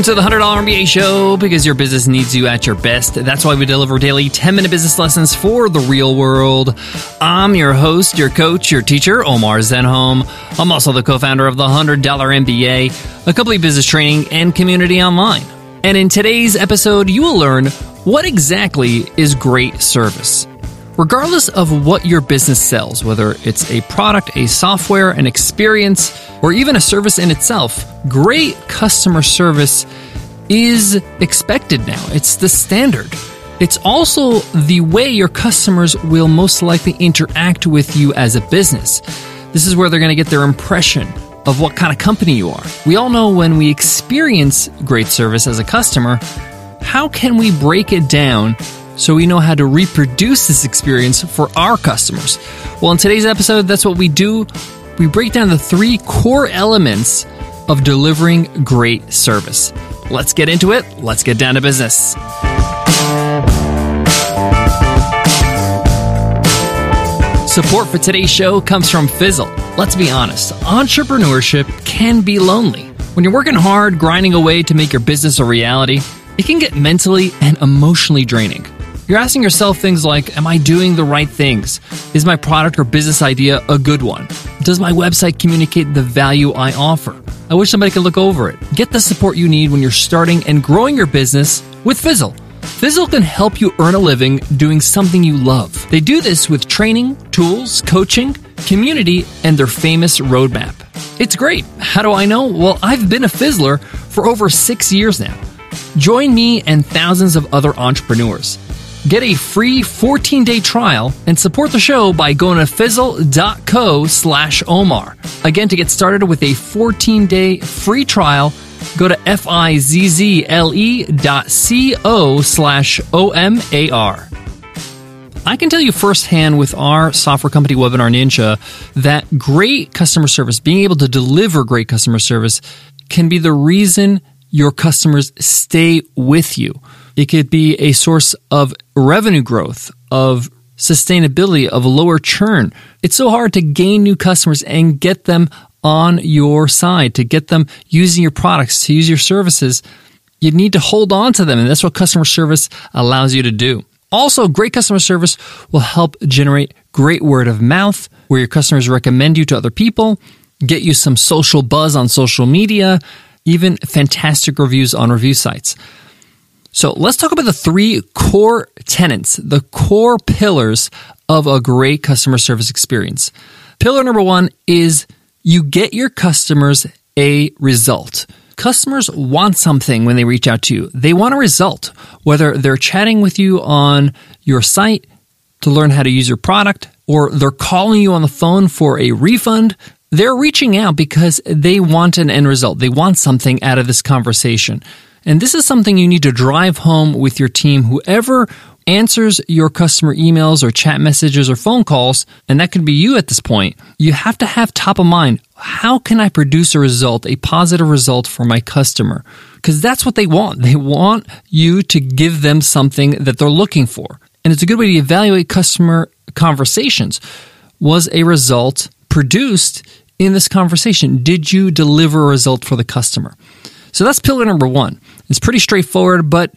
Welcome to the $100 MBA show because your business needs you at your best. That's why we deliver daily 10 minute business lessons for the real world. I'm your host, your coach, your teacher, Omar Zenhom. I'm also the co founder of the $100 MBA, a complete business training and community online. And in today's episode, you will learn what exactly is great service. Regardless of what your business sells, whether it's a product, a software, an experience, or even a service in itself, great customer service is expected now. It's the standard. It's also the way your customers will most likely interact with you as a business. This is where they're going to get their impression of what kind of company you are. We all know when we experience great service as a customer, how can we break it down so we know how to reproduce this experience for our customers. Well, in today's episode, that's what we do. We break down the three core elements of delivering great service. Let's get into it. Let's get down to business. Support for today's show comes from Fizzle. Let's be honest, entrepreneurship can be lonely. When you're working hard, grinding away to make your business a reality, it can get mentally and emotionally draining. You're asking yourself things like Am I doing the right things? Is my product or business idea a good one? Does my website communicate the value I offer? I wish somebody could look over it. Get the support you need when you're starting and growing your business with Fizzle. Fizzle can help you earn a living doing something you love. They do this with training, tools, coaching, community, and their famous roadmap. It's great. How do I know? Well, I've been a Fizzler for over six years now. Join me and thousands of other entrepreneurs. Get a free 14-day trial and support the show by going to fizzle.co slash Omar. Again, to get started with a 14-day free trial, go to F-I-Z-Z-L-E dot C-O slash O-M-A-R. I can tell you firsthand with our software company Webinar Ninja that great customer service, being able to deliver great customer service, can be the reason your customers stay with you. It could be a source of revenue growth, of sustainability, of lower churn. It's so hard to gain new customers and get them on your side, to get them using your products, to use your services. You need to hold on to them, and that's what customer service allows you to do. Also, great customer service will help generate great word of mouth where your customers recommend you to other people, get you some social buzz on social media, even fantastic reviews on review sites. So let's talk about the three core tenets, the core pillars of a great customer service experience. Pillar number one is you get your customers a result. Customers want something when they reach out to you. They want a result, whether they're chatting with you on your site to learn how to use your product, or they're calling you on the phone for a refund. They're reaching out because they want an end result. They want something out of this conversation. And this is something you need to drive home with your team. Whoever answers your customer emails or chat messages or phone calls, and that could be you at this point, you have to have top of mind how can I produce a result, a positive result for my customer? Because that's what they want. They want you to give them something that they're looking for. And it's a good way to evaluate customer conversations. Was a result produced in this conversation? Did you deliver a result for the customer? So that's pillar number one. It's pretty straightforward, but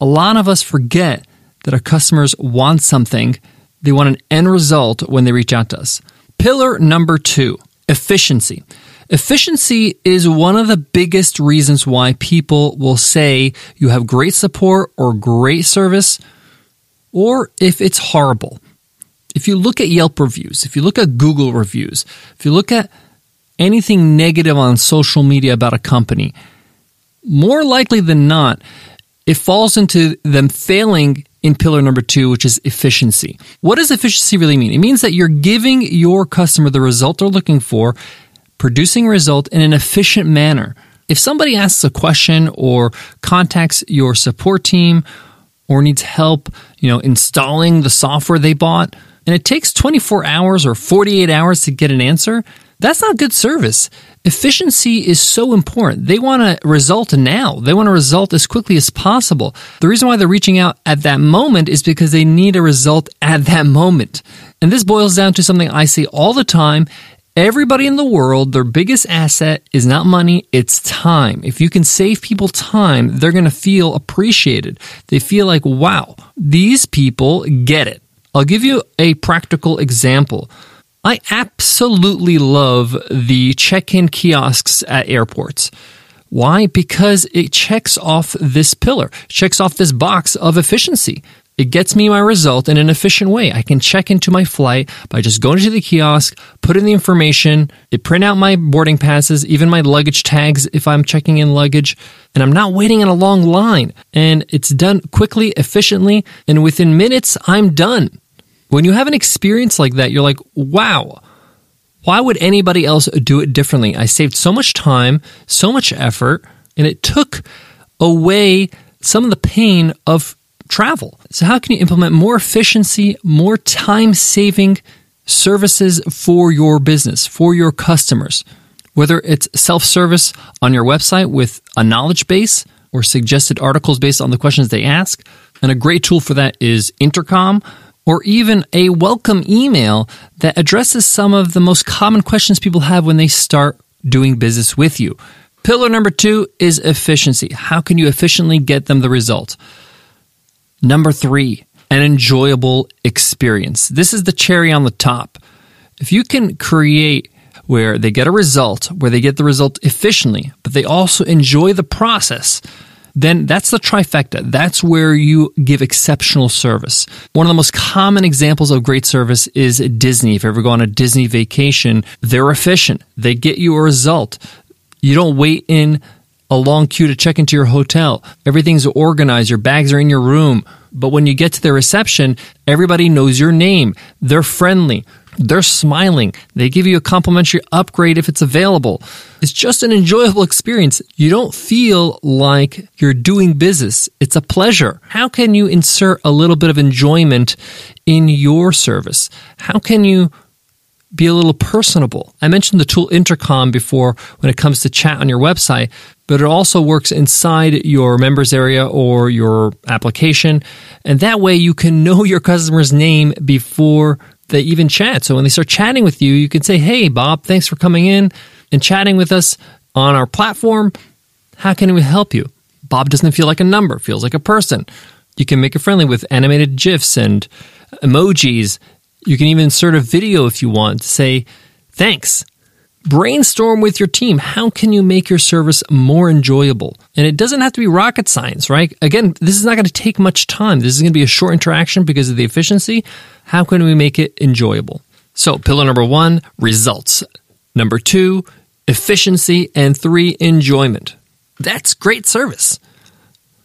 a lot of us forget that our customers want something. They want an end result when they reach out to us. Pillar number two efficiency. Efficiency is one of the biggest reasons why people will say you have great support or great service, or if it's horrible. If you look at Yelp reviews, if you look at Google reviews, if you look at anything negative on social media about a company, more likely than not, it falls into them failing in pillar number two, which is efficiency. What does efficiency really mean? It means that you're giving your customer the result they're looking for, producing a result in an efficient manner. If somebody asks a question or contacts your support team or needs help, you know, installing the software they bought, and it takes 24 hours or 48 hours to get an answer, that's not good service. Efficiency is so important. They want a result now. They want a result as quickly as possible. The reason why they're reaching out at that moment is because they need a result at that moment. And this boils down to something I see all the time Everybody in the world, their biggest asset is not money, it's time. If you can save people time, they're going to feel appreciated. They feel like, wow, these people get it. I'll give you a practical example. I absolutely love the check in kiosks at airports. Why? Because it checks off this pillar, checks off this box of efficiency. It gets me my result in an efficient way. I can check into my flight by just going to the kiosk, put in the information, it print out my boarding passes, even my luggage tags if I'm checking in luggage, and I'm not waiting in a long line. And it's done quickly, efficiently, and within minutes, I'm done. When you have an experience like that, you're like, wow, why would anybody else do it differently? I saved so much time, so much effort, and it took away some of the pain of travel. So, how can you implement more efficiency, more time saving services for your business, for your customers? Whether it's self service on your website with a knowledge base or suggested articles based on the questions they ask. And a great tool for that is Intercom or even a welcome email that addresses some of the most common questions people have when they start doing business with you. Pillar number two is efficiency. How can you efficiently get them the result? Number three, an enjoyable experience. This is the cherry on the top. If you can create where they get a result, where they get the result efficiently, but they also enjoy the process, then that's the trifecta. That's where you give exceptional service. One of the most common examples of great service is Disney. If you ever go on a Disney vacation, they're efficient. They get you a result. You don't wait in a long queue to check into your hotel. Everything's organized. Your bags are in your room. But when you get to the reception, everybody knows your name. They're friendly. They're smiling. They give you a complimentary upgrade if it's available. It's just an enjoyable experience. You don't feel like you're doing business. It's a pleasure. How can you insert a little bit of enjoyment in your service? How can you be a little personable. I mentioned the tool Intercom before when it comes to chat on your website, but it also works inside your members area or your application. And that way you can know your customer's name before they even chat. So when they start chatting with you, you can say, Hey, Bob, thanks for coming in and chatting with us on our platform. How can we help you? Bob doesn't feel like a number, feels like a person. You can make it friendly with animated GIFs and emojis. You can even insert a video if you want to say, Thanks. Brainstorm with your team. How can you make your service more enjoyable? And it doesn't have to be rocket science, right? Again, this is not going to take much time. This is going to be a short interaction because of the efficiency. How can we make it enjoyable? So, pillar number one, results. Number two, efficiency. And three, enjoyment. That's great service.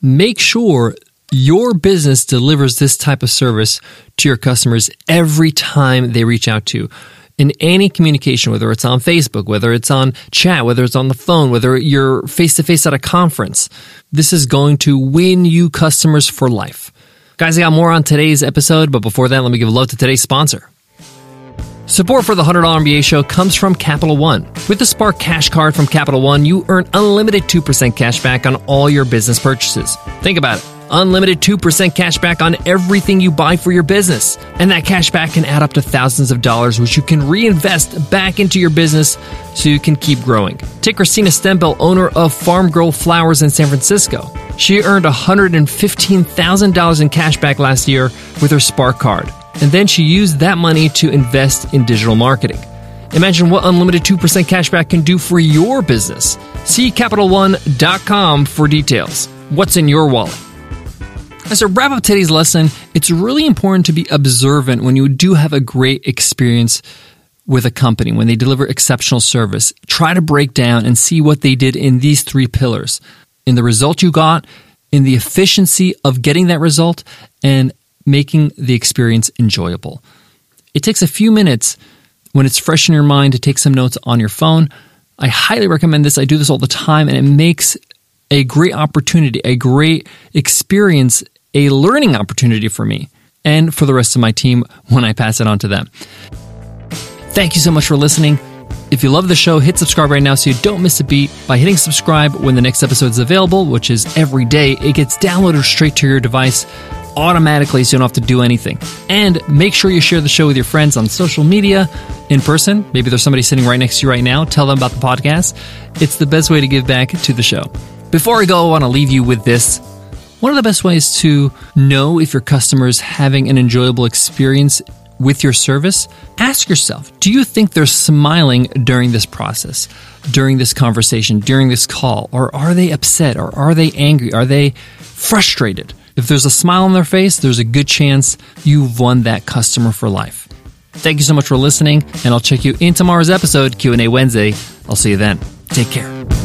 Make sure your business delivers this type of service to your customers every time they reach out to you in any communication, whether it's on Facebook, whether it's on chat, whether it's on the phone, whether you're face to face at a conference. This is going to win you customers for life. Guys, I got more on today's episode, but before that, let me give a love to today's sponsor. Support for the $100 MBA show comes from Capital One. With the Spark Cash Card from Capital One, you earn unlimited 2% cash back on all your business purchases. Think about it unlimited 2% cash back on everything you buy for your business. And that cash back can add up to thousands of dollars, which you can reinvest back into your business so you can keep growing. Take Christina Stembel, owner of Farm Girl Flowers in San Francisco. She earned $115,000 in cash back last year with her Spark card. And then she used that money to invest in digital marketing. Imagine what unlimited 2% cashback can do for your business. See CapitalOne.com for details. What's in your wallet? As a wrap up today's lesson, it's really important to be observant when you do have a great experience with a company, when they deliver exceptional service. Try to break down and see what they did in these three pillars in the result you got, in the efficiency of getting that result, and making the experience enjoyable. It takes a few minutes when it's fresh in your mind to take some notes on your phone. I highly recommend this. I do this all the time, and it makes a great opportunity, a great experience a learning opportunity for me and for the rest of my team when I pass it on to them. Thank you so much for listening. If you love the show, hit subscribe right now so you don't miss a beat by hitting subscribe when the next episode is available, which is every day. It gets downloaded straight to your device. automatically so you don't have to do anything. And make sure you share the show with your friends on social media, in person. Maybe there's somebody sitting right next to you right now. Tell them about the podcast. It's the best way to give back to the show. Before I go, I want to leave you with this. One of the best ways to know if your customer is having an enjoyable experience with your service, ask yourself do you think they're smiling during this process, during this conversation, during this call? Or are they upset? Or are they angry? Are they frustrated? If there's a smile on their face, there's a good chance you've won that customer for life. Thank you so much for listening, and I'll check you in tomorrow's episode, Q&A Wednesday. I'll see you then. Take care.